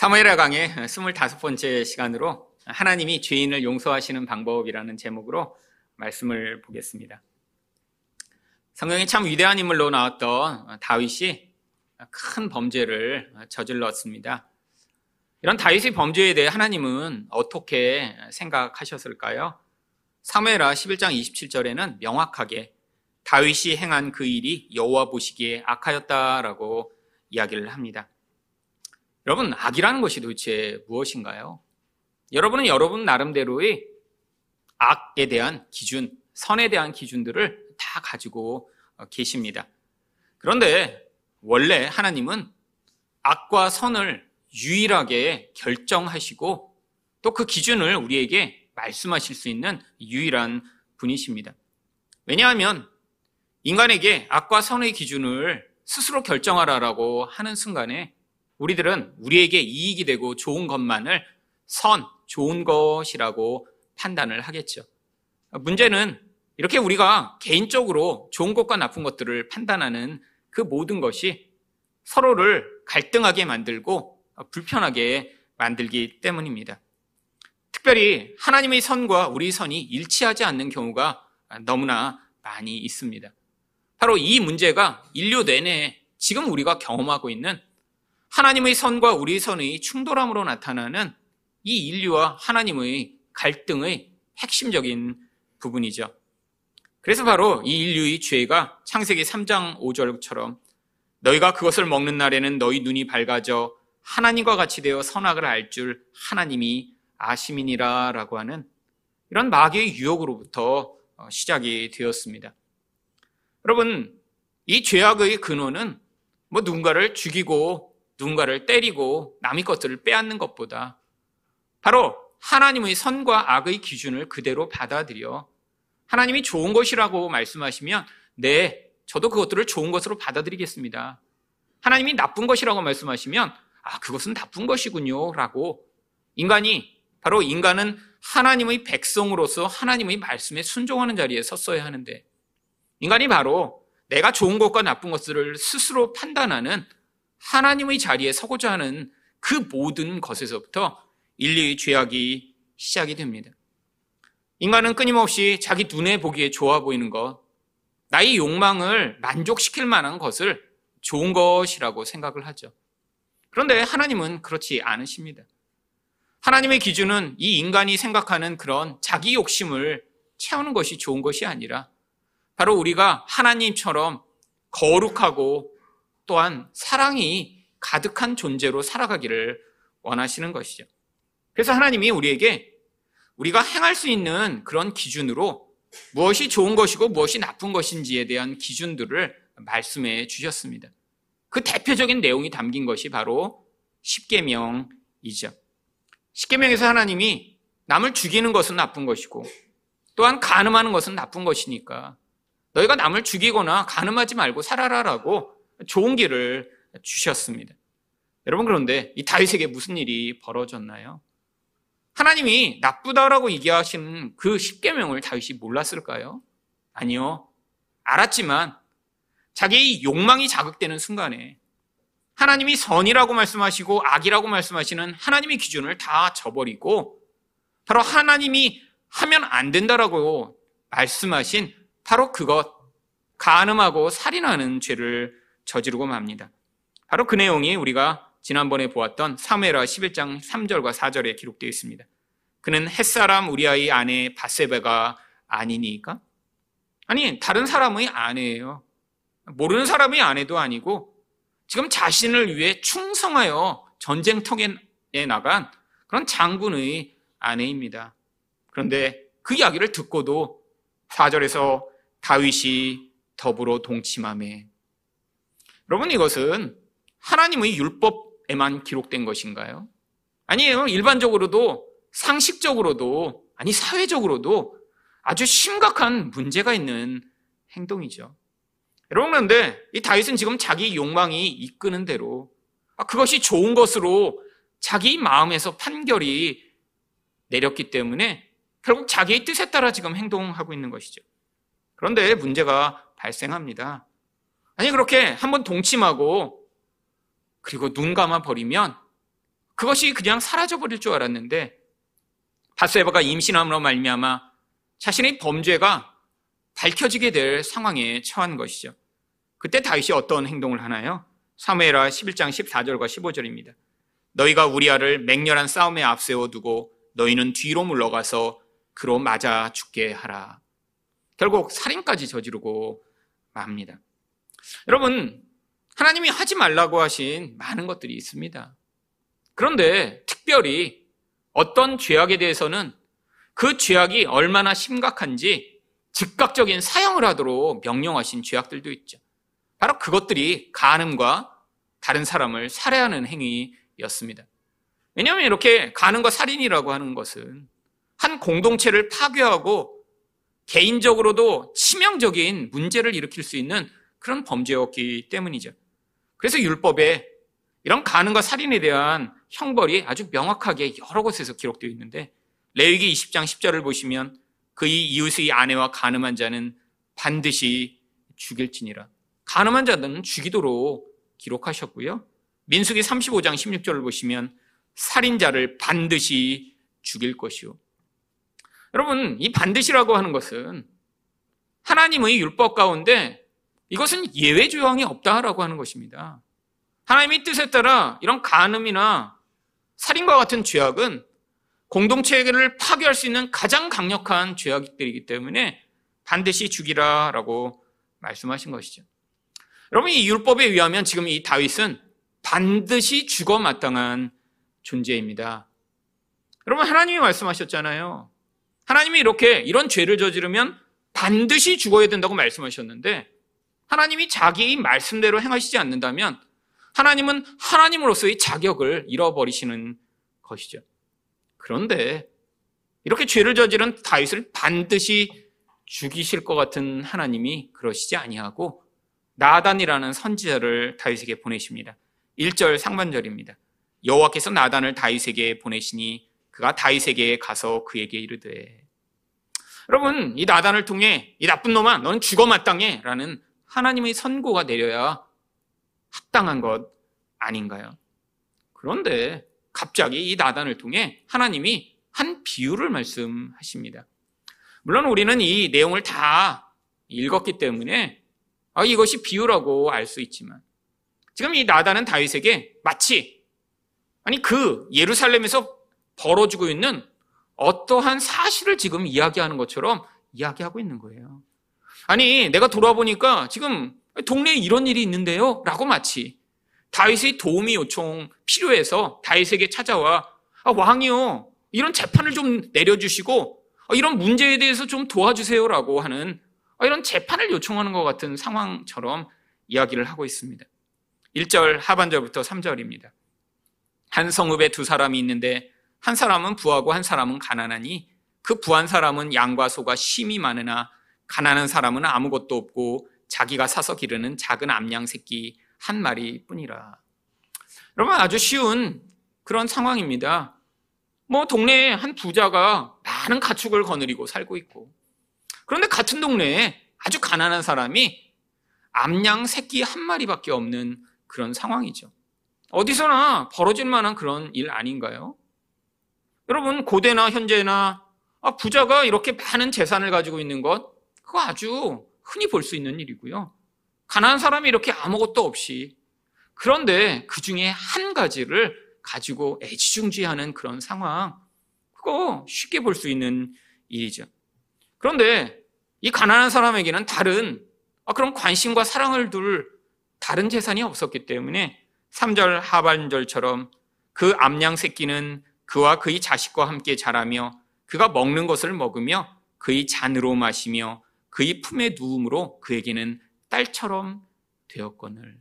사무엘하 강의 25번째 시간으로 하나님이 죄인을 용서하시는 방법이라는 제목으로 말씀을 보겠습니다. 성경에 참 위대한 인물로 나왔던 다윗이 큰 범죄를 저질렀습니다. 이런 다윗의 범죄에 대해 하나님은 어떻게 생각하셨을까요? 사무엘하 11장 27절에는 명확하게 다윗이 행한 그 일이 여호와 보시기에 악하였다라고 이야기를 합니다. 여러분, 악이라는 것이 도대체 무엇인가요? 여러분은 여러분 나름대로의 악에 대한 기준, 선에 대한 기준들을 다 가지고 계십니다. 그런데 원래 하나님은 악과 선을 유일하게 결정하시고 또 그 기준을 우리에게 말씀하실 수 있는 유일한 분이십니다. 왜냐하면 인간에게 악과 선의 기준을 스스로 결정하라라고 하는 순간에 우리들은 우리에게 이익이 되고 좋은 것만을 선, 좋은 것이라고 판단을 하겠죠. 문제는 이렇게 우리가 개인적으로 좋은 것과 나쁜 것들을 판단하는 그 모든 것이 서로를 갈등하게 만들고 불편하게 만들기 때문입니다. 특별히 하나님의 선과 우리 선이 일치하지 않는 경우가 너무나 많이 있습니다. 바로 이 문제가 인류 내내 지금 우리가 경험하고 있는 하나님의 선과 우리 선의 충돌함으로 나타나는 이 인류와 하나님의 갈등의 핵심적인 부분이죠. 그래서 바로 이 인류의 죄가 창세기 3장 5절처럼 너희가 그것을 먹는 날에는 너희 눈이 밝아져 하나님과 같이 되어 선악을 알 줄 하나님이 아심이니라 라고 하는 이런 마귀의 유혹으로부터 시작이 되었습니다. 여러분, 이 죄악의 근원은 뭐 누군가를 죽이고 누군가를 때리고 남의 것들을 빼앗는 것보다 바로 하나님의 선과 악의 기준을 그대로 받아들여 하나님이 좋은 것이라고 말씀하시면 네, 저도 그것들을 좋은 것으로 받아들이겠습니다. 하나님이 나쁜 것이라고 말씀하시면 아, 그것은 나쁜 것이군요. 라고 인간이 바로 인간은 하나님의 백성으로서 하나님의 말씀에 순종하는 자리에 섰어야 하는데 인간이 바로 내가 좋은 것과 나쁜 것들을 스스로 판단하는 하나님의 자리에 서고자 하는 그 모든 것에서부터 인류의 죄악이 시작이 됩니다. 인간은 끊임없이 자기 눈에 보기에 좋아 보이는 것, 나의 욕망을 만족시킬 만한 것을 좋은 것이라고 생각을 하죠. 그런데 하나님은 그렇지 않으십니다. 하나님의 기준은 이 인간이 생각하는 그런 자기 욕심을 채우는 것이 좋은 것이 아니라 바로 우리가 하나님처럼 거룩하고 또한 사랑이 가득한 존재로 살아가기를 원하시는 것이죠. 그래서 하나님이 우리에게 우리가 행할 수 있는 그런 기준으로 무엇이 좋은 것이고 무엇이 나쁜 것인지에 대한 기준들을 말씀해 주셨습니다. 그 대표적인 내용이 담긴 것이 바로 십계명이죠. 십계명에서 하나님이 남을 죽이는 것은 나쁜 것이고 또한 간음하는 것은 나쁜 것이니까 너희가 남을 죽이거나 간음하지 말고 살아라라고 좋은 길을 주셨습니다. 여러분 그런데 이 다윗에게 무슨 일이 벌어졌나요? 하나님이 나쁘다라고 얘기하시는 그 십계명을 다윗이 몰랐을까요? 아니요. 알았지만 자기의 욕망이 자극되는 순간에 하나님이 선이라고 말씀하시고 악이라고 말씀하시는 하나님의 기준을 다 저버리고 바로 하나님이 하면 안 된다라고 말씀하신 바로 그것 가늠하고 살인하는 죄를 저지르고 맙니다. 바로 그 내용이 우리가 지난번에 보았던 사무엘하 11장 3절과 4절에 기록되어 있습니다. 그는 햇사람 우리아의 아내 바세베가 아니니까? 아니, 다른 사람의 아내예요. 모르는 사람의 아내도 아니고 지금 자신을 위해 충성하여 전쟁터에 나간 그런 장군의 아내입니다. 그런데 그 이야기를 듣고도 4절에서 다윗이 더불어 동침함에 여러분 이것은 하나님의 율법에만 기록된 것인가요? 아니에요. 일반적으로도 상식적으로도 아니 사회적으로도 아주 심각한 문제가 있는 행동이죠. 여러분 그런데 이 다윗은 지금 자기 욕망이 이끄는 대로 아, 그것이 좋은 것으로 자기 마음에서 판결이 내렸기 때문에 결국 자기의 뜻에 따라 지금 행동하고 있는 것이죠. 그런데 문제가 발생합니다. 아니 그렇게 한번 동침하고 그리고 눈 감아 버리면 그것이 그냥 사라져 버릴 줄 알았는데 바세바가 임신함으로 말미암아 자신의 범죄가 밝혀지게 될 상황에 처한 것이죠. 그때 다윗이 어떤 행동을 하나요? 사무엘하 11장 14절과 15절입니다. 너희가 우리아를 맹렬한 싸움에 앞세워 두고 너희는 뒤로 물러가서 그로 맞아 죽게 하라. 결국 살인까지 저지르고 맙니다. 여러분, 하나님이 하지 말라고 하신 많은 것들이 있습니다. 그런데 특별히 어떤 죄악에 대해서는 그 죄악이 얼마나 심각한지 즉각적인 사형을 하도록 명령하신 죄악들도 있죠. 바로 그것들이 간음과 다른 사람을 살해하는 행위였습니다. 왜냐하면 이렇게 간음과 살인이라고 하는 것은 한 공동체를 파괴하고 개인적으로도 치명적인 문제를 일으킬 수 있는 그런 범죄였기 때문이죠. 그래서 율법에 이런 간음과 살인에 대한 형벌이 아주 명확하게 여러 곳에서 기록되어 있는데 레위기 20장 10절을 보시면 그의 이웃의 아내와 간음한 자는 반드시 죽일지니라. 간음한 자들은 죽이도록 기록하셨고요. 민수기 35장 16절을 보시면 살인자를 반드시 죽일 것이요. 여러분, 이 반드시라고 하는 것은 하나님의 율법 가운데 이것은 예외 조항이 없다라고 하는 것입니다. 하나님의 뜻에 따라 이런 간음이나 살인과 같은 죄악은 공동체를 파괴할 수 있는 가장 강력한 죄악들이기 때문에 반드시 죽이라라고 말씀하신 것이죠. 여러분 이 율법에 의하면 지금 이 다윗은 반드시 죽어 마땅한 존재입니다. 여러분 하나님이 말씀하셨잖아요. 하나님이 이렇게 이런 죄를 저지르면 반드시 죽어야 된다고 말씀하셨는데 하나님이 자기 말씀대로 행하시지 않는다면 하나님은 하나님으로서의 자격을 잃어버리시는 것이죠. 그런데 이렇게 죄를 저지른 다윗을 반드시 죽이실 것 같은 하나님이 그러시지 아니하고 나단이라는 선지자를 다윗에게 보내십니다. 1절 상반절입니다. 여호와께서 나단을 다윗에게 보내시니 그가 다윗에게 가서 그에게 이르되 여러분 이 나단을 통해 이 나쁜 놈아 너는 죽어 마땅해라는 하나님의 선고가 내려야 합당한 것 아닌가요? 그런데 갑자기 이 나단을 통해 하나님이 한 비유를 말씀하십니다. 물론 우리는 이 내용을 다 읽었기 때문에 아, 이것이 비유라고 알 수 있지만 지금 이 나단은 다윗에게 마치 아니 그 예루살렘에서 벌어지고 있는 어떠한 사실을 지금 이야기하는 것처럼 이야기하고 있는 거예요. 아니 내가 돌아보니까 지금 동네에 이런 일이 있는데요 라고 마치 다윗의 도움이 요청 필요해서 다윗에게 찾아와 아, 왕이요 이런 재판을 좀 내려주시고 아, 이런 문제에 대해서 좀 도와주세요라고 하는 아, 이런 재판을 요청하는 것 같은 상황처럼 이야기를 하고 있습니다. 1절 하반절부터 3절입니다. 한 성읍에 두 사람이 있는데 한 사람은 부하고 한 사람은 가난하니 그 부한 사람은 양과 소가 심이 많으나 가난한 사람은 아무것도 없고 자기가 사서 기르는 작은 암양 새끼 한 마리 뿐이라. 여러분, 아주 쉬운 그런 상황입니다. 뭐, 동네에 한 부자가 많은 가축을 거느리고 살고 있고, 그런데 같은 동네에 아주 가난한 사람이 암양 새끼 한 마리밖에 없는 그런 상황이죠. 어디서나 벌어질 만한 그런 일 아닌가요? 여러분, 고대나 현재나 아, 부자가 이렇게 많은 재산을 가지고 있는 것, 그거 아주 흔히 볼 수 있는 일이고요. 가난한 사람이 이렇게 아무것도 없이 그런데 그 중에 한 가지를 가지고 애지중지하는 그런 상황, 그거 쉽게 볼 수 있는 일이죠. 그런데 이 가난한 사람에게는 다른 아, 그런 관심과 사랑을 둘 다른 재산이 없었기 때문에 3절 하반절처럼 그 암양 새끼는 그와 그의 자식과 함께 자라며 그가 먹는 것을 먹으며 그의 잔으로 마시며 그의 품에 누움으로 그에게는 딸처럼 되었거늘.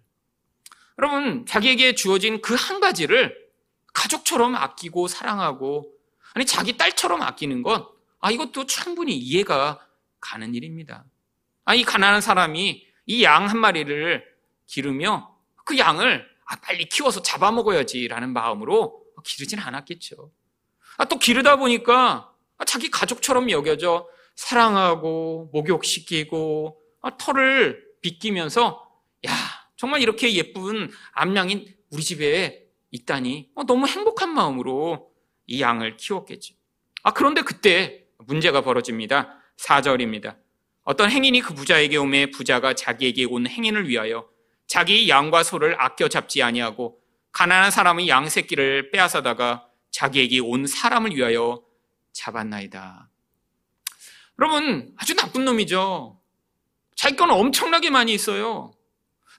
여러분, 자기에게 주어진 그 한 가지를 가족처럼 아끼고 사랑하고, 아니, 자기 딸처럼 아끼는 것, 아, 이것도 충분히 이해가 가는 일입니다. 아, 이 가난한 사람이 이 양 한 마리를 기르며 그 양을 아, 빨리 키워서 잡아먹어야지라는 마음으로 기르진 않았겠죠. 아, 또 기르다 보니까 자기 가족처럼 여겨져 사랑하고 목욕시키고 아, 털을 빗기면서 야 정말 이렇게 예쁜 암양인 우리 집에 있다니 어, 너무 행복한 마음으로 이 양을 키웠겠죠. 아, 그런데 그때 문제가 벌어집니다. 4절입니다. 어떤 행인이 그 부자에게 오매 부자가 자기에게 온 행인을 위하여 자기 양과 소를 아껴 잡지 아니하고 가난한 사람의 양 새끼를 빼앗아다가 자기에게 온 사람을 위하여 잡았나이다. 여러분, 아주 나쁜 놈이죠. 자기 건 엄청나게 많이 있어요.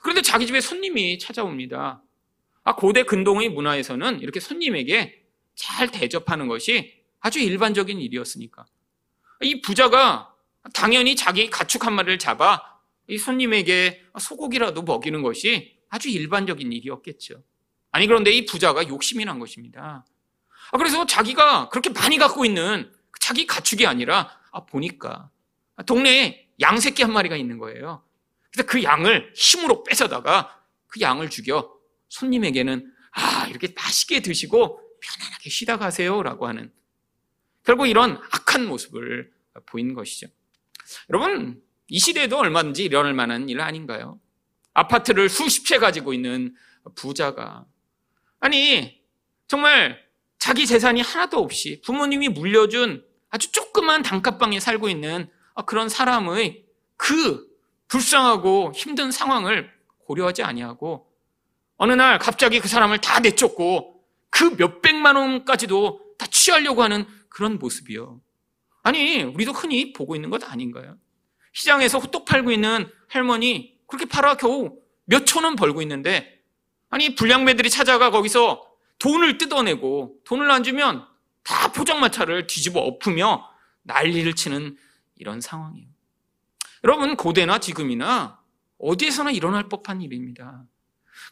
그런데 자기 집에 손님이 찾아옵니다. 아, 고대 근동의 문화에서는 이렇게 손님에게 잘 대접하는 것이 아주 일반적인 일이었으니까. 이 부자가 당연히 자기 가축 한 마리를 잡아 이 손님에게 소고기라도 먹이는 것이 아주 일반적인 일이었겠죠. 아니, 그런데 이 부자가 욕심이 난 것입니다. 아, 그래서 자기가 그렇게 많이 갖고 있는 자기 가축이 아니라, 아, 보니까 동네에 양 새끼 한 마리가 있는 거예요. 그래서 그 양을 힘으로 뺏어다가 그 양을 죽여 손님에게는 아, 이렇게 맛있게 드시고 편안하게 쉬다 가세요. 라고 하는 결국 이런 악한 모습을 보인 것이죠. 여러분, 이 시대에도 얼마든지 일어날 만한 일 아닌가요? 아파트를 수십 채 가지고 있는 부자가. 아니, 정말 자기 재산이 하나도 없이 부모님이 물려준 아주 조그만 단칸방에 살고 있는 그런 사람의 그 불쌍하고 힘든 상황을 고려하지 아니하고 어느 날 갑자기 그 사람을 다 내쫓고 그 몇백만 원까지도 다 취하려고 하는 그런 모습이요. 아니, 우리도 흔히 보고 있는 것 아닌가요? 시장에서 호떡 팔고 있는 할머니 그렇게 팔아 겨우 몇천 원 벌고 있는데 아니 불량매들이 찾아가 거기서 돈을 뜯어내고 돈을 안 주면 다 포장마차를 뒤집어 엎으며 난리를 치는 이런 상황이에요. 여러분 고대나 지금이나 어디에서나 일어날 법한 일입니다.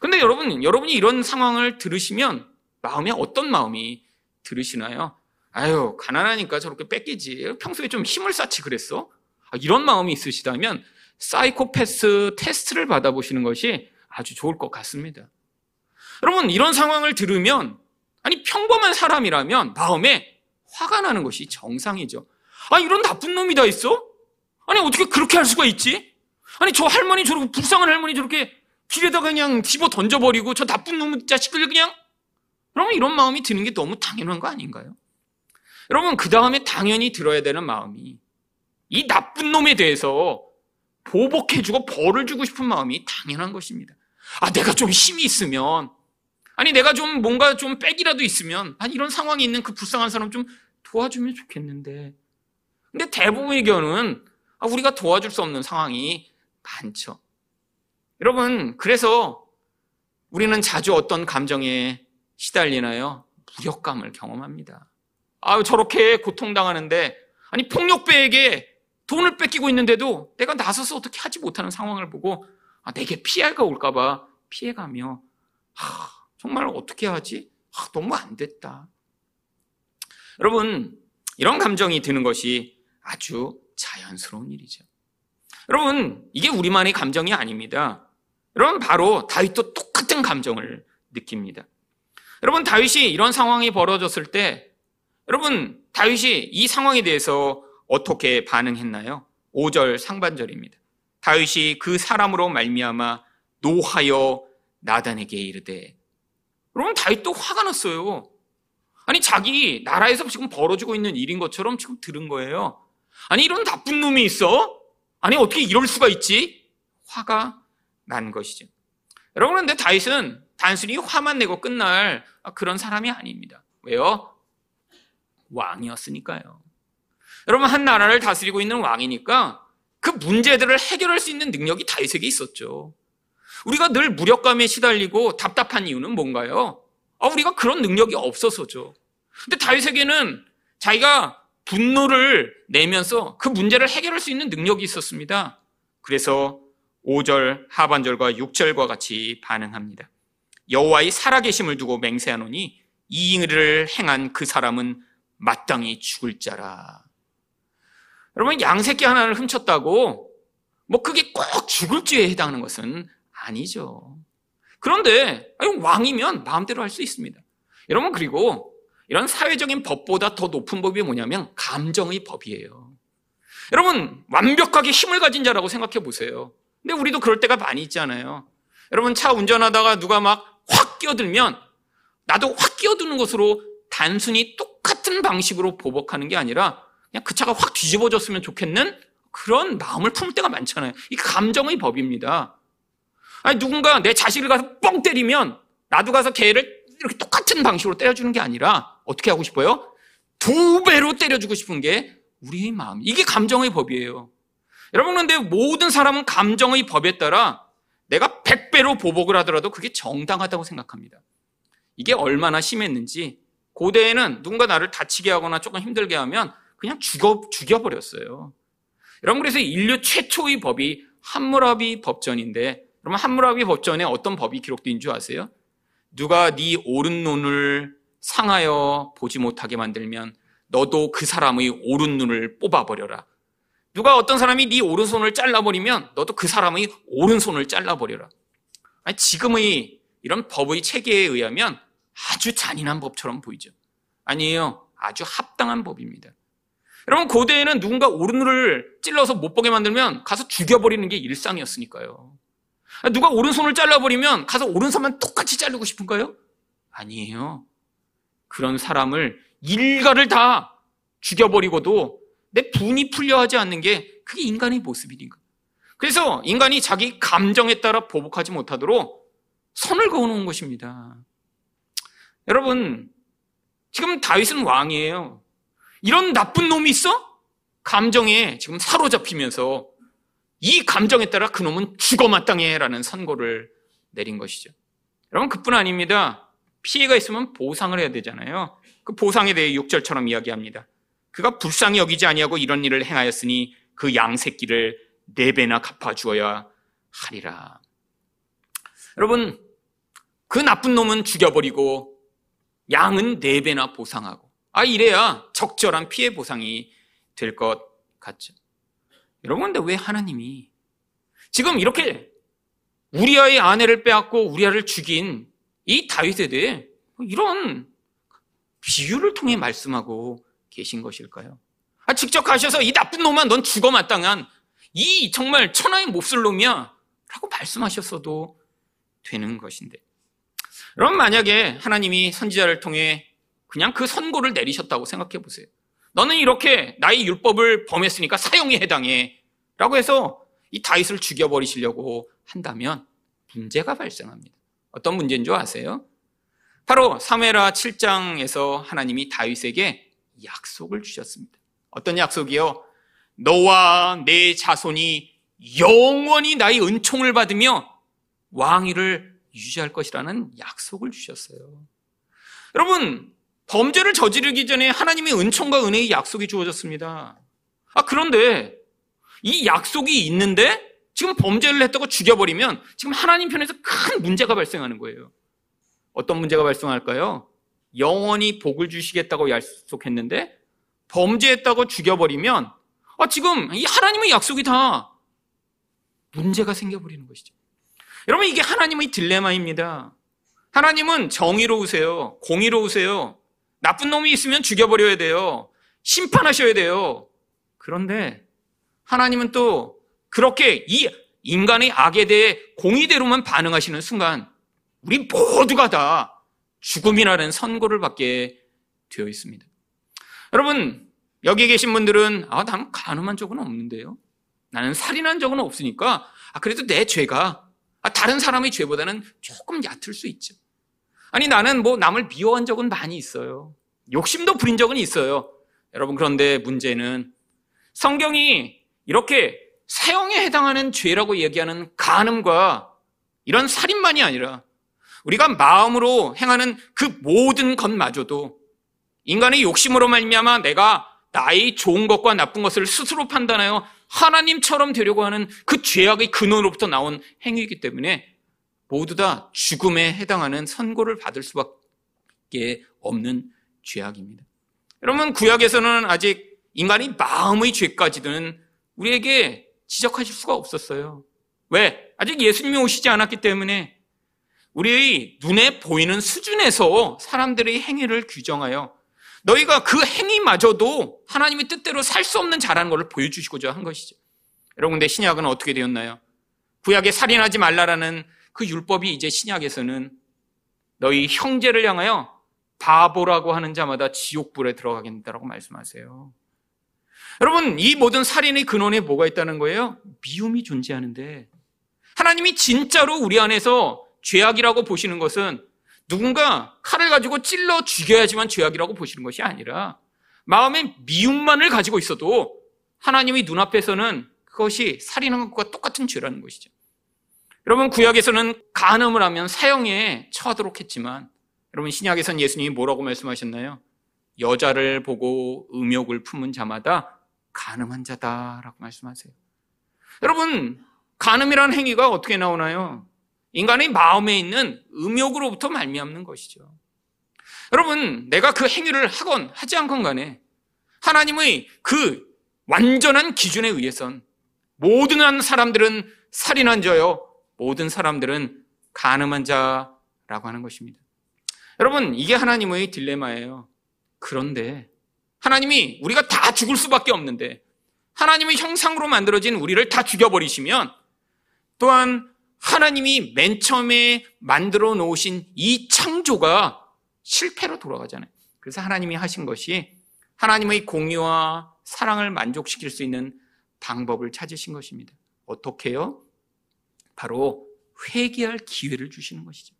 근데 여러분 여러분이 이런 상황을 들으시면 마음에 어떤 마음이 들으시나요? 아유 가난하니까 저렇게 뺏기지 평소에 좀 힘을 쌓지 그랬어? 아, 이런 마음이 있으시다면 사이코패스 테스트를 받아보시는 것이 아주 좋을 것 같습니다. 여러분, 이런 상황을 들으면, 아니, 평범한 사람이라면 마음에 화가 나는 것이 정상이죠. 아, 이런 나쁜 놈이 다 있어? 아니, 어떻게 그렇게 할 수가 있지? 아니, 저 할머니 저렇게, 불쌍한 할머니 저렇게 길에다가 그냥 집어 던져버리고 저 나쁜 놈 자식들 그냥? 그러면 이런 마음이 드는 게 너무 당연한 거 아닌가요? 여러분, 그 다음에 당연히 들어야 되는 마음이 이 나쁜 놈에 대해서 보복해주고 벌을 주고 싶은 마음이 당연한 것입니다. 아, 내가 좀 힘이 있으면, 아니, 내가 좀 뭔가 좀 빽이라도 있으면, 아니, 이런 상황이 있는 그 불쌍한 사람 좀 도와주면 좋겠는데. 근데 대부분의 경우는 아, 우리가 도와줄 수 없는 상황이 많죠. 여러분, 그래서 우리는 자주 어떤 감정에 시달리나요? 무력감을 경험합니다. 아, 저렇게 고통당하는데, 아니, 폭력배에게 돈을 뺏기고 있는데도 내가 나서서 어떻게 하지 못하는 상황을 보고 아, 내게 피해가 올까봐 피해가며 아, 정말 어떻게 하지? 아, 너무 안 됐다. 여러분 이런 감정이 드는 것이 아주 자연스러운 일이죠. 여러분 이게 우리만의 감정이 아닙니다. 여러분 바로 다윗도 똑같은 감정을 느낍니다. 여러분 다윗이 이런 상황이 벌어졌을 때 여러분 다윗이 이 상황에 대해서 어떻게 반응했나요? 5절 상반절입니다. 다윗이 그 사람으로 말미암아 노하여 나단에게 이르되 여러분 다윗도 화가 났어요. 아니 자기 나라에서 지금 벌어지고 있는 일인 것처럼 지금 들은 거예요. 아니 이런 나쁜 놈이 있어? 아니 어떻게 이럴 수가 있지? 화가 난 것이죠. 여러분 근데 다윗은 단순히 화만 내고 끝날 그런 사람이 아닙니다. 왜요? 왕이었으니까요. 여러분 한 나라를 다스리고 있는 왕이니까 그 문제들을 해결할 수 있는 능력이 다윗에게 있었죠. 우리가 늘 무력감에 시달리고 답답한 이유는 뭔가요? 아, 우리가 그런 능력이 없어서죠. 근데 다윗에게는 자기가 분노를 내면서 그 문제를 해결할 수 있는 능력이 있었습니다. 그래서 5절 하반절과 6절과 같이 반응합니다. 여호와의 살아계심을 두고 맹세하노니 이 일을 행한 그 사람은 마땅히 죽을 자라. 여러분 양새끼 하나를 훔쳤다고 뭐 그게 꼭 죽을 죄에 해당하는 것은 아니죠. 그런데 왕이면 마음대로 할 수 있습니다. 여러분 그리고 이런 사회적인 법보다 더 높은 법이 뭐냐면 감정의 법이에요. 여러분 완벽하게 힘을 가진 자라고 생각해 보세요. 근데 우리도 그럴 때가 많이 있잖아요. 여러분 차 운전하다가 누가 막 확 끼어들면 나도 확 끼어드는 것으로 단순히 똑같은 방식으로 보복하는 게 아니라 그냥 그 차가 확 뒤집어졌으면 좋겠는 그런 마음을 품을 때가 많잖아요. 이 감정의 법입니다. 아니, 누군가 내 자식을 가서 뻥 때리면 나도 가서 걔를 이렇게 똑같은 방식으로 때려주는 게 아니라 어떻게 하고 싶어요? 두 배로 때려주고 싶은 게 우리의 마음. 이게 감정의 법이에요. 여러분, 그런데 모든 사람은 감정의 법에 따라 내가 100배로 보복을 하더라도 그게 정당하다고 생각합니다. 이게 얼마나 심했는지 고대에는 누군가 나를 다치게 하거나 조금 힘들게 하면 그냥 죽여, 죽여버렸어요. 여러분, 그래서 인류 최초의 법이 함무라비 법전인데, 그러면 함무라비 법전에 어떤 법이 기록된 줄 아세요? 누가 네 오른 눈을 상하여 보지 못하게 만들면 너도 그 사람의 오른 눈을 뽑아버려라. 누가 어떤 사람이 네 오른손을 잘라버리면 너도 그 사람의 오른손을 잘라버려라. 아니, 지금의 이런 법의 체계에 의하면 아주 잔인한 법처럼 보이죠. 아니에요. 아주 합당한 법입니다. 여러분, 고대에는 누군가 오른눈을 찔러서 못 보게 만들면 가서 죽여버리는 게 일상이었으니까요. 누가 오른손을 잘라버리면 가서 오른손만 똑같이 자르고 싶은가요? 아니에요. 그런 사람을 일가를 다 죽여버리고도 내 분이 풀려 하지 않는 게 그게 인간의 모습이니까. 그래서 인간이 자기 감정에 따라 보복하지 못하도록 선을 그어놓은 것입니다. 여러분, 지금 다윗은 왕이에요. 이런 나쁜 놈이 있어? 감정에 지금 사로잡히면서 이 감정에 따라 그놈은 죽어 마땅해 라는 선고를 내린 것이죠. 여러분, 그뿐 아닙니다. 피해가 있으면 보상을 해야 되잖아요. 그 보상에 대해 6절처럼 이야기합니다. 그가 불쌍히 여기지 아니하고 이런 일을 행하였으니 그 양 새끼를 네 배나 갚아 주어야 하리라. 여러분, 그 나쁜 놈은 죽여버리고 양은 네 배나 보상하고 아 이래야 적절한 피해 보상이 될 것 같죠. 여러분 근데 왜 하나님이 지금 이렇게 우리아의 아내를 빼앗고 우리아를 죽인 이 다윗에 대해 이런 비유를 통해 말씀하고 계신 것일까요? 아, 직접 가셔서 이 나쁜 놈아 넌 죽어 마땅한 이 정말 천하의 몹쓸 놈이야 라고 말씀하셨어도 되는 것인데 여러분 만약에 하나님이 선지자를 통해 그냥 그 선고를 내리셨다고 생각해 보세요. 너는 이렇게 나의 율법을 범했으니까 사형에 해당해. 라고 해서 이 다윗을 죽여버리시려고 한다면 문제가 발생합니다. 어떤 문제인 줄 아세요? 바로 사메라 7장에서 하나님이 다윗에게 약속을 주셨습니다. 어떤 약속이요? 너와 내 자손이 영원히 나의 은총을 받으며 왕위를 유지할 것이라는 약속을 주셨어요. 여러분, 범죄를 저지르기 전에 하나님의 은총과 은혜의 약속이 주어졌습니다. 아, 그런데 이 약속이 있는데 지금 범죄를 했다고 죽여버리면 지금 하나님 편에서 큰 문제가 발생하는 거예요. 어떤 문제가 발생할까요? 영원히 복을 주시겠다고 약속했는데 범죄했다고 죽여버리면 아, 지금 이 하나님의 약속이 다 문제가 생겨버리는 것이죠. 여러분, 이게 하나님의 딜레마입니다. 하나님은 정의로우세요. 공의로우세요. 나쁜 놈이 있으면 죽여버려야 돼요. 심판하셔야 돼요. 그런데 하나님은 또 그렇게 이 인간의 악에 대해 공의대로만 반응하시는 순간 우리 모두가 다 죽음이라는 선고를 받게 되어 있습니다. 여러분, 여기 계신 분들은 아, 난 가늠한 적은 없는데요. 나는 살인한 적은 없으니까 아, 그래도 내 죄가 아, 다른 사람의 죄보다는 조금 얕을 수 있죠. 아니, 나는 뭐 남을 미워한 적은 많이 있어요. 욕심도 부린 적은 있어요. 여러분, 그런데 문제는 성경이 이렇게 사형에 해당하는 죄라고 얘기하는 간음과 이런 살인만이 아니라 우리가 마음으로 행하는 그 모든 것마저도 인간의 욕심으로 말미암아 내가 나의 좋은 것과 나쁜 것을 스스로 판단하여 하나님처럼 되려고 하는 그 죄악의 근원으로부터 나온 행위이기 때문에 모두 다 죽음에 해당하는 선고를 받을 수밖에 없는 죄악입니다. 여러분, 구약에서는 아직 인간이 마음의 죄까지는 우리에게 지적하실 수가 없었어요. 왜? 아직 예수님이 오시지 않았기 때문에 우리의 눈에 보이는 수준에서 사람들의 행위를 규정하여 너희가 그 행위마저도 하나님의 뜻대로 살 수 없는 자라는 것을 보여주시고자 한 것이죠. 여러분, 근데 신약은 어떻게 되었나요? 구약에 살인하지 말라라는 그 율법이 이제 신약에서는 너희 형제를 향하여 바보라고 하는 자마다 지옥불에 들어가겠다라고 말씀하세요. 여러분, 이 모든 살인의 근원에 뭐가 있다는 거예요? 미움이 존재하는데 하나님이 진짜로 우리 안에서 죄악이라고 보시는 것은 누군가 칼을 가지고 찔러 죽여야지만 죄악이라고 보시는 것이 아니라 마음에 미움만을 가지고 있어도 하나님의 눈앞에서는 그것이 살인한 것과 똑같은 죄라는 것이죠. 여러분 구약에서는 간음을 하면 사형에 처하도록 했지만 여러분 신약에서는 예수님이 뭐라고 말씀하셨나요? 여자를 보고 음욕을 품은 자마다 가늠한 자다라고 말씀하세요. 여러분, 간음이라는 행위가 어떻게 나오나요? 인간의 마음에 있는 음욕으로부터 말미암는 것이죠. 여러분, 내가 그 행위를 하건 하지 않건 간에 하나님의 그 완전한 기준에 의해선 모든 사람들은 살인한 자요, 모든 사람들은 간음한 자라고 하는 것입니다. 여러분, 이게 하나님의 딜레마예요. 그런데 하나님이 우리가 다 죽을 수밖에 없는데 하나님의 형상으로 만들어진 우리를 다 죽여버리시면 또한 하나님이 맨 처음에 만들어 놓으신 이 창조가 실패로 돌아가잖아요. 그래서 하나님이 하신 것이 하나님의 공의와 사랑을 만족시킬 수 있는 방법을 찾으신 것입니다. 어떻게요? 바로 회개할 기회를 주시는 것이죠.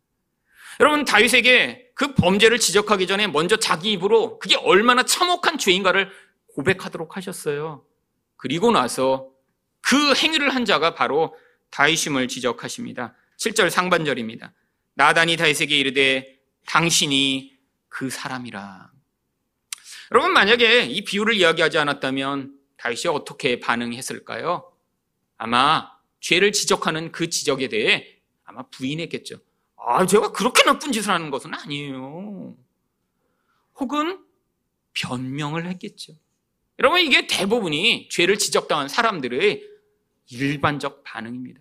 여러분 다윗에게 그 범죄를 지적하기 전에 먼저 자기 입으로 그게 얼마나 참혹한 죄인가를 고백하도록 하셨어요. 그리고 나서 그 행위를 한 자가 바로 다윗임을 지적하십니다. 7절 상반절입니다. 나단이 다윗에게 이르되 당신이 그 사람이라. 여러분 만약에 이 비유를 이야기하지 않았다면 다윗이 어떻게 반응했을까요? 아마 죄를 지적하는 그 지적에 대해 아마 부인했겠죠. 아, 제가 그렇게 나쁜 짓을 하는 것은 아니에요. 혹은 변명을 했겠죠. 여러분, 이게 대부분이 죄를 지적당한 사람들의 일반적 반응입니다.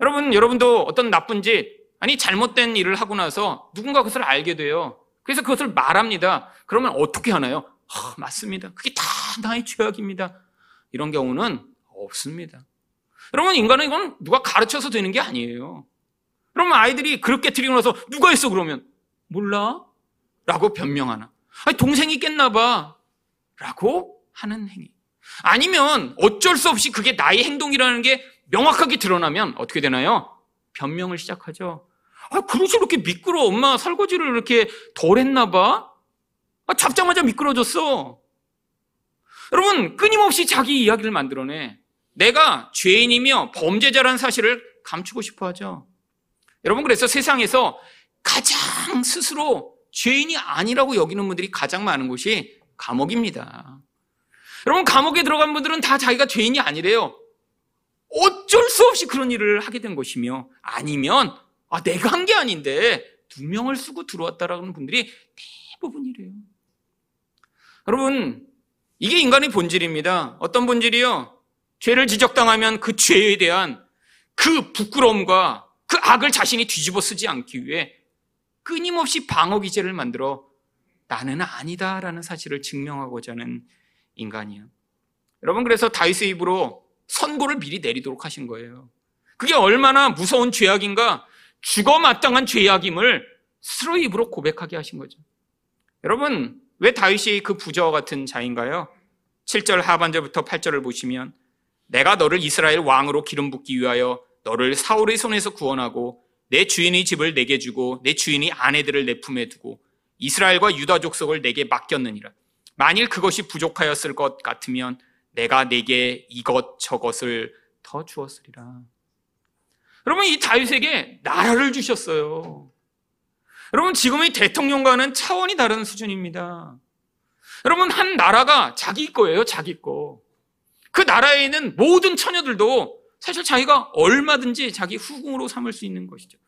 여러분, 여러분도 어떤 나쁜 짓, 아니, 잘못된 일을 하고 나서 누군가 그것을 알게 돼요. 그래서 그것을 말합니다. 그러면 어떻게 하나요? 아, 맞습니다. 그게 다 나의 죄악입니다. 이런 경우는 없습니다. 여러분, 인간은 이건 누가 가르쳐서 되는 게 아니에요. 그러면 아이들이 그렇게 들이고 나서 누가 했어 그러면? 몰라? 라고 변명하나? 아니 동생이 깼나 봐. 라고 하는 행위. 아니면 어쩔 수 없이 그게 나의 행동이라는 게 명확하게 드러나면 어떻게 되나요? 변명을 시작하죠. 아 그릇이 이렇게 미끄러 엄마 설거지를 이렇게 덜 했나 봐? 아, 잡자마자 미끄러졌어. 여러분 끊임없이 자기 이야기를 만들어내 내가 죄인이며 범죄자라는 사실을 감추고 싶어 하죠 여러분 그래서 세상에서 가장 스스로 죄인이 아니라고 여기는 분들이 가장 많은 곳이 감옥입니다. 여러분 감옥에 들어간 분들은 다 자기가 죄인이 아니래요. 어쩔 수 없이 그런 일을 하게 된 것이며 아니면 아 내가 한 게 아닌데 두 명을 쓰고 들어왔다라는 분들이 대부분이래요. 여러분 이게 인간의 본질입니다. 어떤 본질이요? 죄를 지적당하면 그 죄에 대한 그 부끄러움과 그 악을 자신이 뒤집어 쓰지 않기 위해 끊임없이 방어 기제를 만들어 나는 아니다라는 사실을 증명하고자 하는 인간이에요. 여러분 그래서 다윗의 입으로 선고를 미리 내리도록 하신 거예요. 그게 얼마나 무서운 죄악인가 죽어 마땅한 죄악임을 스스로 입으로 고백하게 하신 거죠. 여러분 왜 다윗이 그 부자와 같은 자인가요? 7절 하반절부터 8절을 보시면 내가 너를 이스라엘 왕으로 기름 붓기 위하여 너를 사울의 손에서 구원하고 내 주인의 집을 내게 주고 내 주인의 아내들을 내 품에 두고 이스라엘과 유다 족속을 내게 맡겼느니라. 만일 그것이 부족하였을 것 같으면 내가 내게 이것 저것을 더 주었으리라. 여러분 이 다윗에게 나라를 주셨어요. 여러분 지금의 대통령과는 차원이 다른 수준입니다. 여러분 한 나라가 자기 거예요, 자기 거. 그 나라에 있는 모든 처녀들도 사실 자기가 얼마든지 자기 후궁으로 삼을 수 있는 것이죠.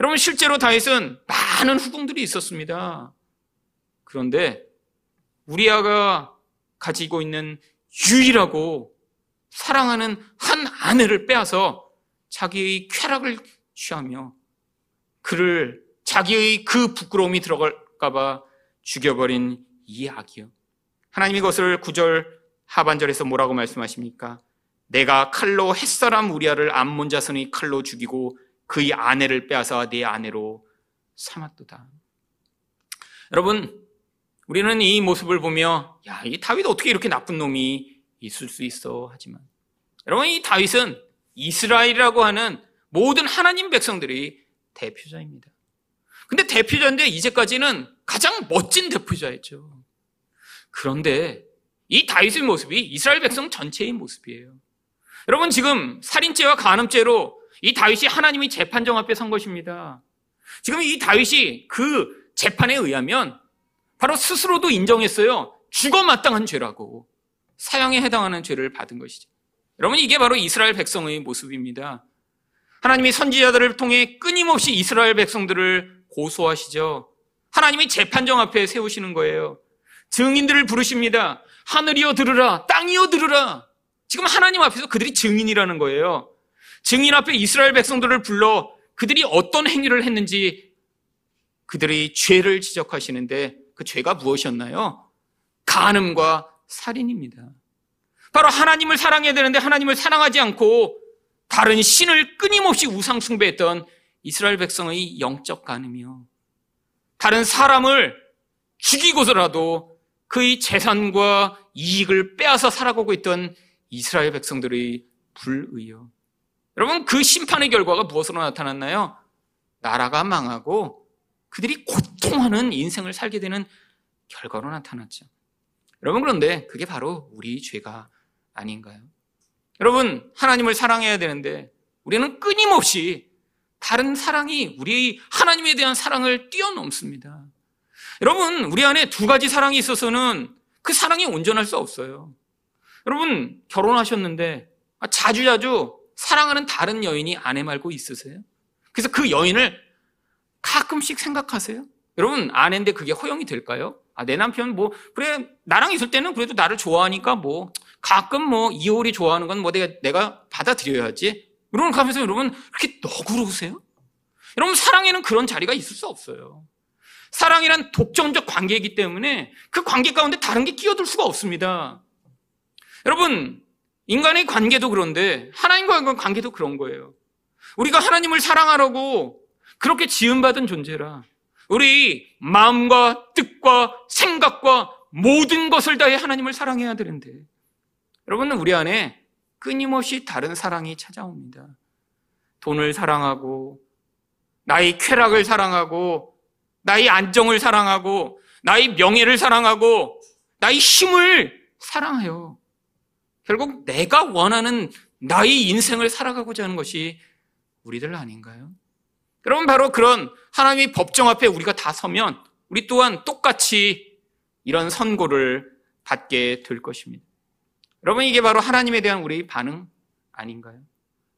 여러분 실제로 다윗은 많은 후궁들이 있었습니다. 그런데 우리아가 가지고 있는 유일하고 사랑하는 한 아내를 빼앗아 자기의 쾌락을 취하며 그를 자기의 그 부끄러움이 들어갈까봐 죽여버린 이 악이요. 하나님이 그것을 구절 하반절에서 뭐라고 말씀하십니까? 내가 칼로 햇사람 우리아를 암몬 자손의 칼로 죽이고 그의 아내를 빼앗아 내 아내로 삼았도다. 여러분, 우리는 이 모습을 보며 야, 이 다윗 어떻게 이렇게 나쁜 놈이 있을 수 있어 하지만 여러분 이 다윗은 이스라엘이라고 하는 모든 하나님 백성들이 대표자입니다. 근데 대표자인데 이제까지는 가장 멋진 대표자였죠. 그런데 이 다윗의 모습이 이스라엘 백성 전체의 모습이에요. 여러분 지금 살인죄와 간음죄로 이 다윗이 하나님의 재판정 앞에 선 것입니다. 지금 이 다윗이 그 재판에 의하면 바로 스스로도 인정했어요. 죽어 마땅한 죄라고. 사형에 해당하는 죄를 받은 것이죠. 여러분 이게 바로 이스라엘 백성의 모습입니다. 하나님이 선지자들을 통해 끊임없이 이스라엘 백성들을 고소하시죠. 하나님이 재판정 앞에 세우시는 거예요. 증인들을 부르십니다. 하늘이여 들으라, 땅이여 들으라. 지금 하나님 앞에서 그들이 증인이라는 거예요. 증인 앞에 이스라엘 백성들을 불러 그들이 어떤 행위를 했는지 그들의 죄를 지적하시는데 그 죄가 무엇이었나요? 간음과 살인입니다. 바로 하나님을 사랑해야 되는데 하나님을 사랑하지 않고 다른 신을 끊임없이 우상 숭배했던 이스라엘 백성의 영적 간음이요. 다른 사람을 죽이고서라도 그의 재산과 이익을 빼앗아 살아가고 있던 이스라엘 백성들의 불의요. 여러분, 그 심판의 결과가 무엇으로 나타났나요? 나라가 망하고 그들이 고통하는 인생을 살게 되는 결과로 나타났죠. 여러분, 그런데 그게 바로 우리 죄가 아닌가요? 여러분, 하나님을 사랑해야 되는데 우리는 끊임없이 다른 사랑이 우리 하나님에 대한 사랑을 뛰어넘습니다. 여러분, 우리 안에 두 가지 사랑이 있어서는 그 사랑이 온전할 수 없어요. 여러분, 결혼하셨는데 자주자주 사랑하는 다른 여인이 아내 말고 있으세요? 그래서 그 여인을 가끔씩 생각하세요? 여러분, 아내인데 그게 허용이 될까요? 아, 내 남편 뭐, 그래, 나랑 있을 때는 그래도 나를 좋아하니까 뭐, 가끔 뭐, 이효리 좋아하는 건 뭐 내가, 내가 받아들여야지. 이런 가면서 여러분, 그렇게 너그러우세요? 여러분, 사랑에는 그런 자리가 있을 수 없어요. 사랑이란 독점적 관계이기 때문에 그 관계 가운데 다른 게 끼어들 수가 없습니다. 여러분, 인간의 관계도 그런데 하나님과의 관계도 그런 거예요. 우리가 하나님을 사랑하라고 그렇게 지음받은 존재라. 우리 마음과 뜻과 생각과 모든 것을 다해 하나님을 사랑해야 되는데 여러분은 우리 안에 끊임없이 다른 사랑이 찾아옵니다. 돈을 사랑하고 나의 쾌락을 사랑하고 나의 안정을 사랑하고 나의 명예를 사랑하고 나의 힘을 사랑해요. 결국 내가 원하는 나의 인생을 살아가고자 하는 것이 우리들 아닌가요? 여러분 바로 그런 하나님의 법정 앞에 우리가 다 서면 우리 또한 똑같이 이런 선고를 받게 될 것입니다. 여러분 이게 바로 하나님에 대한 우리 반응 아닌가요?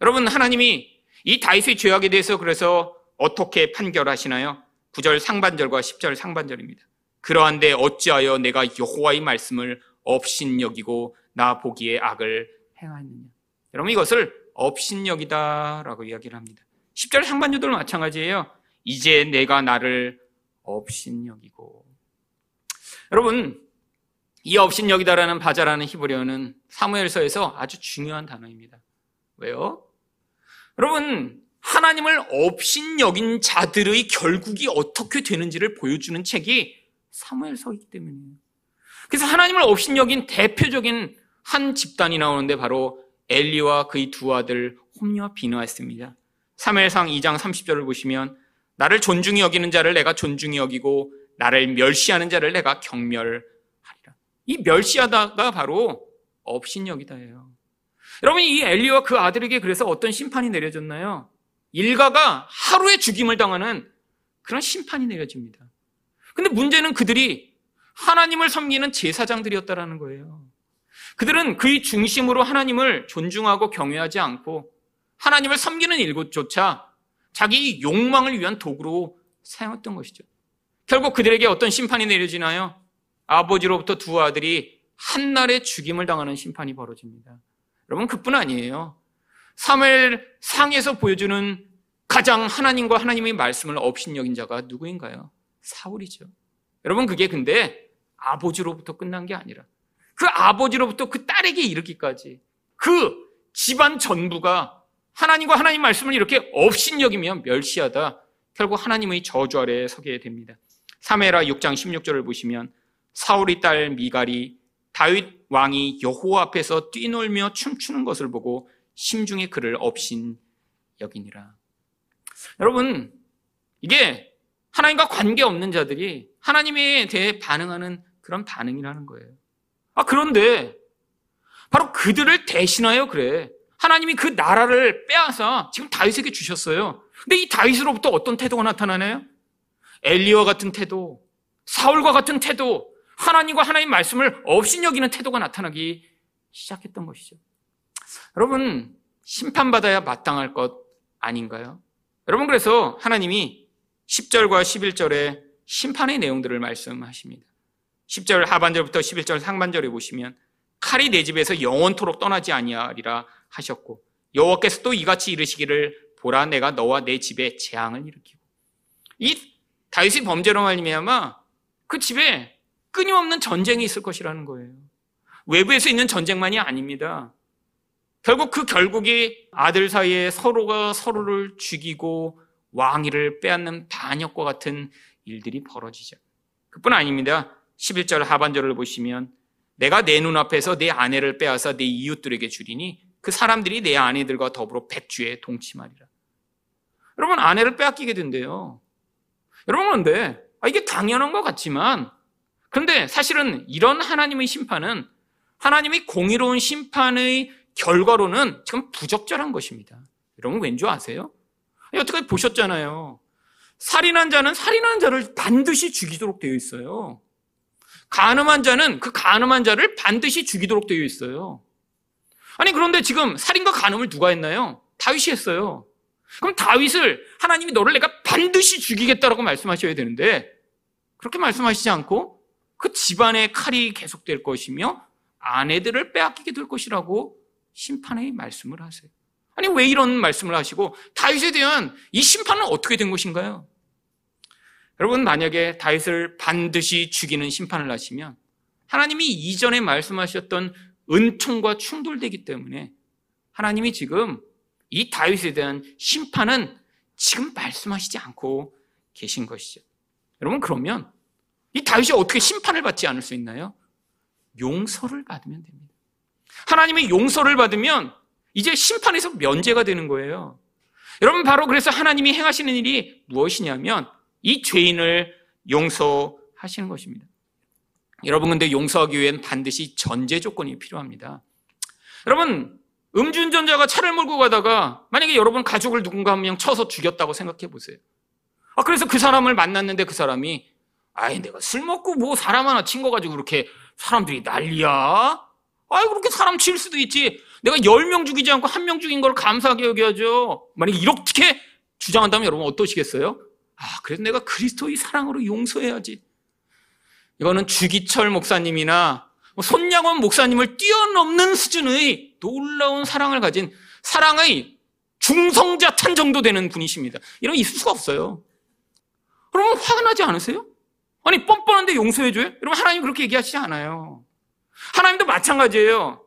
여러분 하나님이 이 다윗의 죄악에 대해서 그래서 어떻게 판결하시나요? 9절 상반절과 10절 상반절입니다. 그러한데 어찌하여 내가 여호와의 말씀을 업신여기고 나 보기에 악을 행하느냐. 여러분 이것을 업신여기다라고 이야기를 합니다. 10절 상반절도 마찬가지예요. 이제 내가 나를 업신여기고. 여러분, 이 업신여기다라는 바자라는 히브리어는 사무엘서에서 아주 중요한 단어입니다. 왜요? 여러분, 하나님을 업신여긴 자들의 결국이 어떻게 되는지를 보여주는 책이 사무엘서이기 때문이에요. 그래서 하나님을 업신여긴 대표적인 한 집단이 나오는데 바로 엘리와 그의 두 아들 홈리와 비누아였습니다. 3회상 2장 30절을 보시면 나를 존중히 여기는 자를 내가 존중히 여기고 나를 멸시하는 자를 내가 경멸하리라. 이 멸시하다가 바로 업신여기다예요. 여러분 이 엘리와 그 아들에게 그래서 어떤 심판이 내려졌나요? 일가가 하루에 죽임을 당하는 그런 심판이 내려집니다. 근데 문제는 그들이 하나님을 섬기는 제사장들이었다라는 거예요. 그들은 그의 중심으로 하나님을 존중하고 경외하지 않고 하나님을 섬기는 일조차 자기 욕망을 위한 도구로 사용했던 것이죠. 결국 그들에게 어떤 심판이 내려지나요? 아버지로부터 두 아들이 한날에 죽임을 당하는 심판이 벌어집니다. 여러분 그뿐 아니에요. 3일 상에서 보여주는 가장 하나님과 하나님의 말씀을 업신여긴 자가 누구인가요? 사울이죠. 여러분 그게 근데 아버지로부터 끝난 게 아니라 그 아버지로부터 그 딸에게 이르기까지 그 집안 전부가 하나님과 하나님 말씀을 이렇게 업신여기며 멸시하다 결국 하나님의 저주 아래에 서게 됩니다. 3회라 6장 16절을 보시면 사울의 딸 미갈이 다윗 왕이 여호와 앞에서 뛰놀며 춤추는 것을 보고 심중에 그를 업신 여기니라. 여러분, 이게 하나님과 관계없는 자들이 하나님에 대해 반응하는 그런 반응이라는 거예요. 아, 그런데 바로 그들을 대신하여 그래. 하나님이 그 나라를 빼앗아 지금 다윗에게 주셨어요. 근데 이 다윗으로부터 어떤 태도가 나타나나요? 엘리와 같은 태도, 사울과 같은 태도, 하나님과 하나님 말씀을 없인 여기는 태도가 나타나기 시작했던 것이죠. 여러분, 심판받아야 마땅할 것 아닌가요? 여러분, 그래서 하나님이 10절과 11절에 심판의 내용들을 말씀하십니다. 10절 하반절부터 11절 상반절에 보시면 칼이 내 집에서 영원토록 떠나지 아니하리라 하셨고 여호와께서 또 이같이 이르시기를 보라 내가 너와 내 집에 재앙을 일으키고 이 다윗의 범죄로 말미암아 그 집에 끊임없는 전쟁이 있을 것이라는 거예요. 외부에서 있는 전쟁만이 아닙니다. 결국 그 결국이 아들 사이에 서로가 서로를 죽이고 왕위를 빼앗는 반역과 같은 일들이 벌어지죠. 그뿐 아닙니다. 11절 하반절을 보시면 내가 내 눈앞에서 내 아내를 빼앗아 내 이웃들에게 주리니 그 사람들이 내 아내들과 더불어 백주에 동침하리라. 여러분 아내를 빼앗기게 된대요. 여러분 그런데 아, 이게 당연한 것 같지만 그런데 사실은 이런 하나님의 심판은 하나님의 공의로운 심판의 결과로는 지금 부적절한 것입니다. 여러분 왠줄 아세요? 여태까지 보셨잖아요. 살인한 자는 살인한 자를 반드시 죽이도록 되어 있어요. 가늠한 자는 그 가늠한 자를 반드시 죽이도록 되어 있어요. 아니 그런데 지금 살인과 가늠을 누가 했나요? 다윗이 했어요. 그럼 다윗을 하나님이 너를 내가 반드시 죽이겠다라고 말씀하셔야 되는데 그렇게 말씀하시지 않고 그 집안의 칼이 계속될 것이며 아내들을 빼앗기게 될 것이라고 심판의 말씀을 하세요. 아니 왜 이런 말씀을 하시고 다윗에 대한 이 심판은 어떻게 된 것인가요? 여러분 만약에 다윗을 반드시 죽이는 심판을 하시면 하나님이 이전에 말씀하셨던 은총과 충돌되기 때문에 하나님이 지금 이 다윗에 대한 심판은 지금 말씀하시지 않고 계신 것이죠. 여러분 그러면 이 다윗이 어떻게 심판을 받지 않을 수 있나요? 용서를 받으면 됩니다. 하나님의 용서를 받으면 이제 심판에서 면제가 되는 거예요. 여러분 바로 그래서 하나님이 행하시는 일이 무엇이냐면 이 죄인을 용서하시는 것입니다. 여러분 근데 용서하기 위해는 반드시 전제 조건이 필요합니다. 여러분 음주운전자가 차를 몰고 가다가 만약에 여러분 가족을 누군가 한 명 쳐서 죽였다고 생각해 보세요. 아 그래서 그 사람을 만났는데 그 사람이 아이 내가 술 먹고 뭐 사람 하나 친 거 가지고 그렇게 사람들이 난리야. 아이 그렇게 사람 칠 수도 있지. 내가 열 명 죽이지 않고 한 명 죽인 걸 감사하게 여겨야죠. 만약에 이렇게 주장한다면 여러분 어떠시겠어요? 아, 그래서 내가 그리스도의 사랑으로 용서해야지. 이거는 주기철 목사님이나 뭐 손양원 목사님을 뛰어넘는 수준의 놀라운 사랑을 가진 사랑의 중성자탄 정도 되는 분이십니다. 이런 거 있을 수가 없어요. 그러면 화가 나지 않으세요? 아니, 뻔뻔한데 용서해줘요? 여러분, 하나님 그렇게 얘기하시지 않아요. 하나님도 마찬가지예요.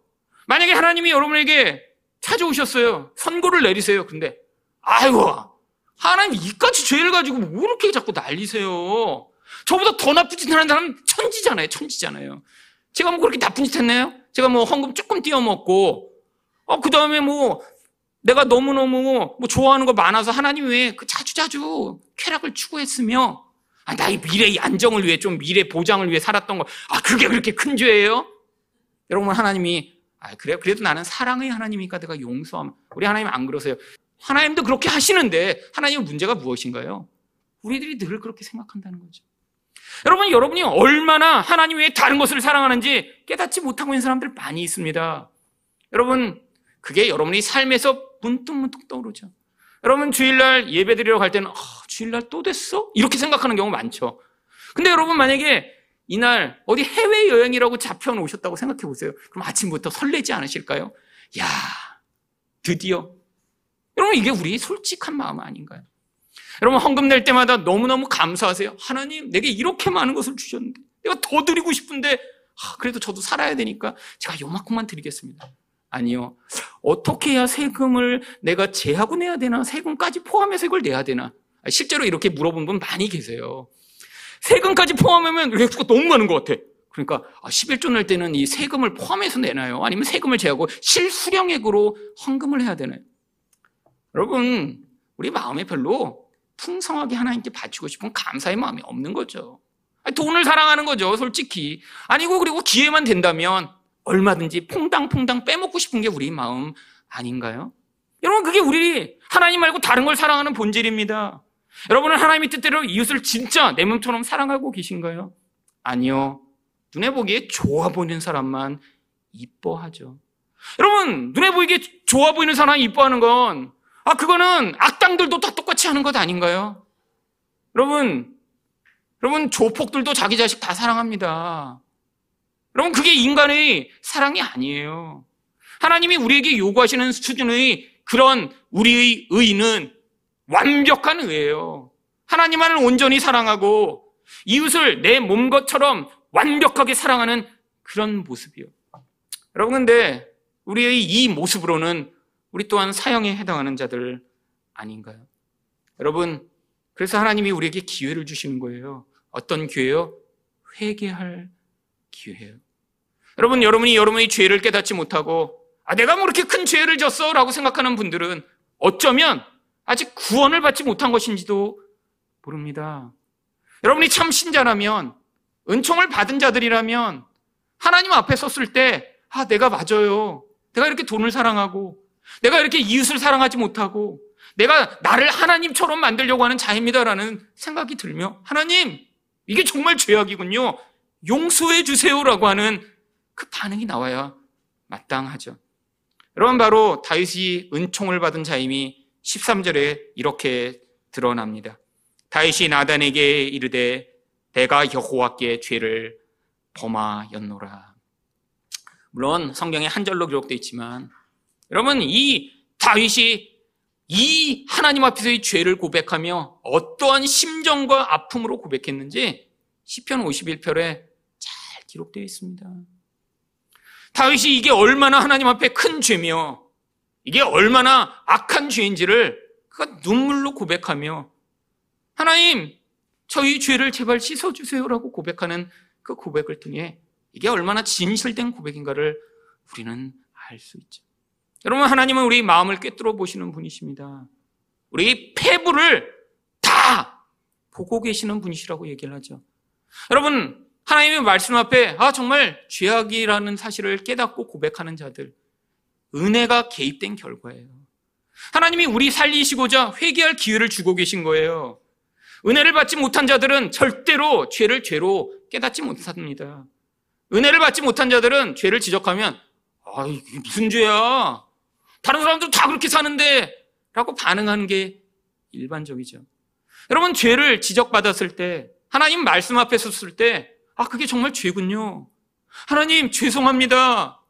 만약에 하나님이 여러분에게 찾아오셨어요. 선고를 내리세요. 근데, 아이고, 하나님 이까지 죄를 가지고 뭐 이렇게 자꾸 난리세요? 저보다 더 나쁜 짓 하는 사람 천지잖아요. 천지잖아요. 제가 뭐 그렇게 나쁜 짓 했나요? 제가 뭐 헌금 조금 띄어먹고, 어, 그 다음에 뭐, 내가 너무너무 뭐 좋아하는 거 많아서 하나님 왜 그 자주자주 쾌락을 추구했으며, 아, 나의 미래의 안정을 위해 좀 미래 보장을 위해 살았던 거, 아, 그게 그렇게 큰 죄예요? 여러분, 하나님이, 아, 그래요? 그래도 나는 사랑의 하나님이니까 내가 용서함. 우리 하나님 안 그러세요. 하나님도 그렇게 하시는데 하나님의 문제가 무엇인가요? 우리들이 늘 그렇게 생각한다는 거죠. 여러분, 여러분이 얼마나 하나님 외에 다른 것을 사랑하는지 깨닫지 못하고 있는 사람들 많이 있습니다. 여러분, 그게 여러분이 삶에서 문득문득 떠오르죠. 여러분, 주일날 예배 드리러 갈 때는, 아, 주일날 또 됐어? 이렇게 생각하는 경우 많죠. 근데 여러분, 만약에 이날 어디 해외여행이라고 잡혀놓으셨다고 생각해 보세요. 그럼 아침부터 설레지 않으실까요? 야, 드디어 여러분, 이게 우리 솔직한 마음 아닌가요? 여러분, 헌금 낼 때마다 너무너무 감사하세요. 하나님, 내게 이렇게 많은 것을 주셨는데, 내가 더 드리고 싶은데, 아, 그래도 저도 살아야 되니까 제가 요만큼만 드리겠습니다. 아니요. 어떻게 해야 세금을 내가 제하고 내야 되나? 세금까지 포함해서 이걸 내야 되나? 실제로 이렇게 물어본 분 많이 계세요. 세금까지 포함하면 액수가 너무 많은 것 같아. 그러니까 11조 낼 때는 이 세금을 포함해서 내나요? 아니면 세금을 제하고 실수령액으로 헌금을 해야 되나요? 여러분, 우리 마음에 별로 풍성하게 하나님께 바치고 싶은 감사의 마음이 없는 거죠. 돈을 사랑하는 거죠, 솔직히. 아니고, 그리고 기회만 된다면 얼마든지 퐁당퐁당 빼먹고 싶은 게 우리 마음 아닌가요? 여러분, 그게 우리 하나님 말고 다른 걸 사랑하는 본질입니다. 여러분은 하나님의 뜻대로 이웃을 진짜 내 몸처럼 사랑하고 계신가요? 아니요. 눈에 보기에 좋아 보이는 사람만 이뻐하죠. 여러분, 눈에 보이게 좋아 보이는 사람 이뻐하는 건, 아, 그거는 악당들도 다 똑같이 하는 것 아닌가요? 여러분, 여러분, 조폭들도 자기 자식 다 사랑합니다. 여러분, 그게 인간의 사랑이 아니에요. 하나님이 우리에게 요구하시는 수준의 그런 우리의 의는 완벽한 의예요. 하나님만을 온전히 사랑하고 이웃을 내 몸 것처럼 완벽하게 사랑하는 그런 모습이요. 여러분, 근데 우리의 이 모습으로는 우리 또한 사형에 해당하는 자들 아닌가요? 여러분, 그래서 하나님이 우리에게 기회를 주시는 거예요. 어떤 기회요? 회개할 기회예요. 여러분, 여러분이 여러분의 죄를 깨닫지 못하고 아, 내가 뭐 이렇게 큰 죄를 졌어? 라고 생각하는 분들은 어쩌면 아직 구원을 받지 못한 것인지도 모릅니다. 여러분이 참 신자라면, 은총을 받은 자들이라면, 하나님 앞에 섰을 때, 아, 내가 맞아요. 내가 이렇게 돈을 사랑하고, 내가 이렇게 이웃을 사랑하지 못하고, 내가 나를 하나님처럼 만들려고 하는 자입니다라는 생각이 들며, 하나님, 이게 정말 죄악이군요. 용서해 주세요라고 하는 그 반응이 나와야 마땅하죠. 여러분, 바로 다윗이 은총을 받은 자임이 13절에 이렇게 드러납니다. 다윗이 나단에게 이르되 내가 여호와께 죄를 범하였노라. 물론 성경에 한 절로 기록되어 있지만 여러분 이 다윗이 이 하나님 앞에서의 죄를 고백하며 어떠한 심정과 아픔으로 고백했는지 시편 51편에 잘 기록되어 있습니다. 다윗이 이게 얼마나 하나님 앞에 큰 죄며 이게 얼마나 악한 죄인지를 그가 눈물로 고백하며 하나님 저희 죄를 제발 씻어주세요라고 고백하는 그 고백을 통해 이게 얼마나 진실된 고백인가를 우리는 알 수 있죠. 여러분 하나님은 우리 마음을 꿰뚫어 보시는 분이십니다. 우리 폐부를 다 보고 계시는 분이시라고 얘기를 하죠. 여러분 하나님의 말씀 앞에 아 정말 죄악이라는 사실을 깨닫고 고백하는 자들 은혜가 개입된 결과예요. 하나님이 우리 살리시고자 회개할 기회를 주고 계신 거예요. 은혜를 받지 못한 자들은 절대로 죄를 죄로 깨닫지 못합니다. 은혜를 받지 못한 자들은 죄를 지적하면 아, 이게 무슨 죄야? 다른 사람들 다 그렇게 사는데 라고 반응하는 게 일반적이죠. 여러분 죄를 지적받았을 때 하나님 말씀 앞에 섰을 때 아, 그게 정말 죄군요. 하나님 죄송합니다.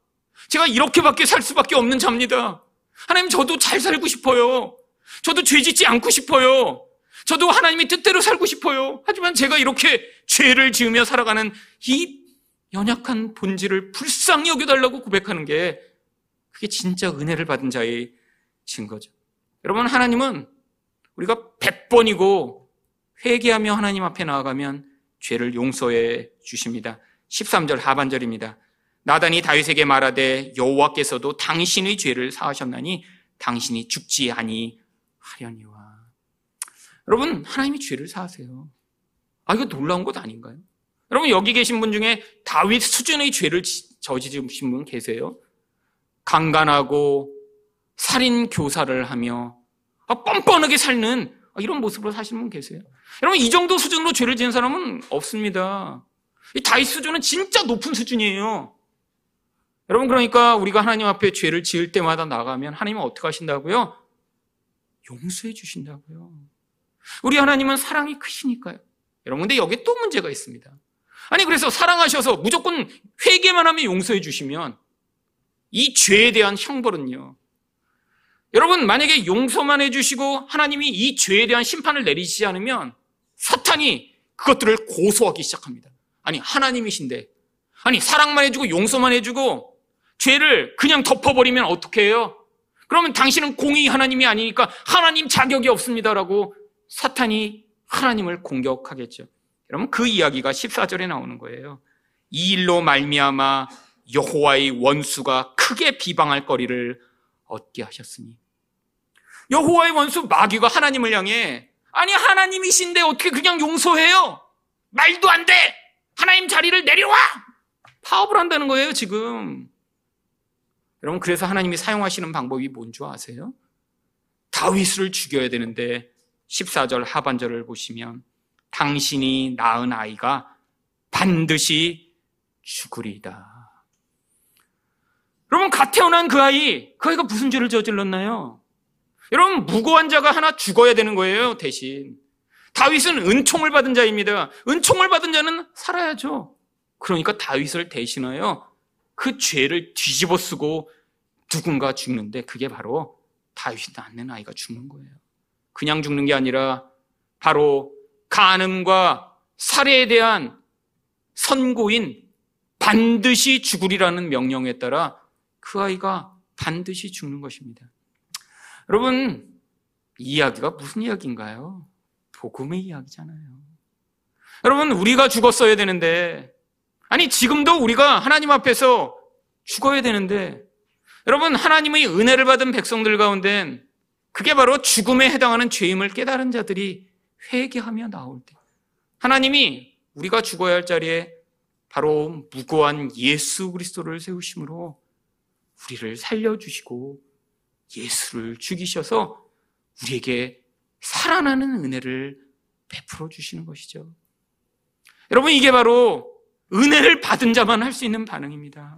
제가 이렇게밖에 살 수밖에 없는 자입니다. 하나님, 저도 잘 살고 싶어요. 저도 죄 짓지 않고 싶어요. 저도 하나님의 뜻대로 살고 싶어요. 하지만 제가 이렇게 죄를 지으며 살아가는 이 연약한 본질을 불쌍히 여겨달라고 고백하는 게 그게 진짜 은혜를 받은 자의 증거죠. 여러분, 하나님은 우리가 100번이고 회개하며 하나님 앞에 나아가면 죄를 용서해 주십니다. 13절 하반절입니다. 나단이 다윗에게 말하되 여호와께서도 당신의 죄를 사하셨나니 당신이 죽지 아니하려니와. 여러분 하나님이 죄를 사하세요. 아 이거 놀라운 것 아닌가요? 여러분 여기 계신 분 중에 다윗 수준의 죄를 저지르신 분 계세요? 강간하고 살인 교사를 하며 아, 뻔뻔하게 살는 이런 모습으로 사시는 분 계세요? 여러분 이 정도 수준으로 죄를 지은 사람은 없습니다. 이 다윗 수준은 진짜 높은 수준이에요. 여러분 그러니까 우리가 하나님 앞에 죄를 지을 때마다 나가면 하나님은 어떻게 하신다고요? 용서해 주신다고요. 우리 하나님은 사랑이 크시니까요. 여러분 근데 여기에 또 문제가 있습니다. 아니 그래서 사랑하셔서 무조건 회개만 하면 용서해 주시면 이 죄에 대한 형벌은요. 여러분 만약에 용서만 해 주시고 하나님이 이 죄에 대한 심판을 내리시지 않으면 사탄이 그것들을 고소하기 시작합니다. 아니 하나님이신데 아니 사랑만 해 주고 용서만 해 주고 죄를 그냥 덮어버리면 어떻게 해요? 그러면 당신은 공의 하나님이 아니니까 하나님 자격이 없습니다라고 사탄이 하나님을 공격하겠죠. 여러분 그 이야기가 14절에 나오는 거예요. 이 일로 말미암아 여호와의 원수가 크게 비방할 거리를 얻게 하셨으니 여호와의 원수 마귀가 하나님을 향해 아니 하나님이신데 어떻게 그냥 용서해요? 말도 안 돼. 하나님 자리를 내려와. 파업을 한다는 거예요, 지금. 여러분 그래서 하나님이 사용하시는 방법이 뭔 줄 아세요? 다윗을 죽여야 되는데 14절 하반절을 보시면 당신이 낳은 아이가 반드시 죽으리다. 여러분 갓 태어난 그 아이, 그 아이가 무슨 죄를 저질렀나요? 여러분 무고한 자가 하나 죽어야 되는 거예요, 대신. 다윗은 은총을 받은 자입니다. 은총을 받은 자는 살아야죠. 그러니까 다윗을 대신하여 그 죄를 뒤집어 쓰고 누군가 죽는데 그게 바로 다윗이 낳는 아이가 죽는 거예요. 그냥 죽는 게 아니라 바로 간음과 살해에 대한 선고인 반드시 죽으리라는 명령에 따라 그 아이가 반드시 죽는 것입니다. 여러분, 이 이야기가 무슨 이야기인가요? 복음의 이야기잖아요. 여러분, 우리가 죽었어야 되는데, 아니, 지금도 우리가 하나님 앞에서 죽어야 되는데, 여러분, 하나님의 은혜를 받은 백성들 가운데 그게 바로 죽음에 해당하는 죄임을 깨달은 자들이 회개하며 나올 때, 하나님이 우리가 죽어야 할 자리에 바로 무고한 예수 그리스도를 세우심으로 우리를 살려주시고 예수를 죽이셔서 우리에게 살아나는 은혜를 베풀어 주시는 것이죠. 여러분, 이게 바로 은혜를 받은 자만 할 수 있는 반응입니다.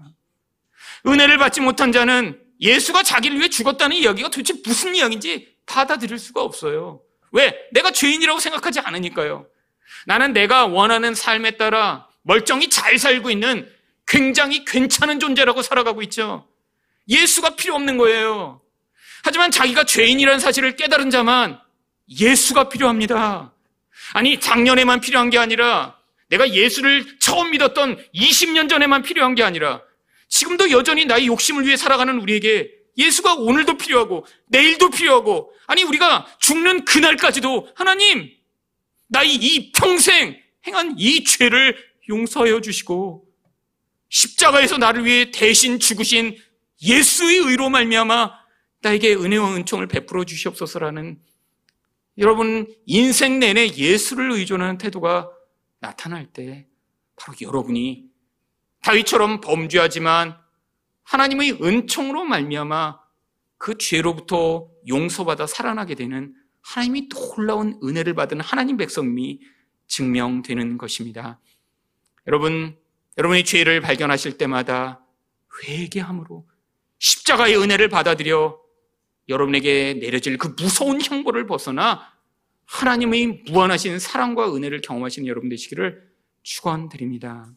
은혜를 받지 못한 자는 예수가 자기를 위해 죽었다는 이야기가 도대체 무슨 이야기인지 받아들일 수가 없어요. 왜? 내가 죄인이라고 생각하지 않으니까요. 나는 내가 원하는 삶에 따라 멀쩡히 잘 살고 있는 굉장히 괜찮은 존재라고 살아가고 있죠. 예수가 필요 없는 거예요. 하지만 자기가 죄인이라는 사실을 깨달은 자만 예수가 필요합니다. 아니, 작년에만 필요한 게 아니라 내가 예수를 처음 믿었던 20년 전에만 필요한 게 아니라 지금도 여전히 나의 욕심을 위해 살아가는 우리에게 예수가 오늘도 필요하고 내일도 필요하고 아니 우리가 죽는 그날까지도 하나님 나의 이 평생 행한 이 죄를 용서하여 주시고 십자가에서 나를 위해 대신 죽으신 예수의 의로 말미암아 나에게 은혜와 은총을 베풀어 주시옵소서라는 여러분 인생 내내 예수를 의존하는 태도가 나타날 때 바로 여러분이 다윗처럼 범죄하지만 하나님의 은총으로 말미암아 그 죄로부터 용서받아 살아나게 되는 하나님이 놀라운 은혜를 받은 하나님 백성이 증명되는 것입니다. 여러분, 여러분의 죄를 발견하실 때마다 회개함으로 십자가의 은혜를 받아들여 여러분에게 내려질 그 무서운 형벌을 벗어나 하나님의 무한하신 사랑과 은혜를 경험하시는 여러분 되시기를 축원드립니다.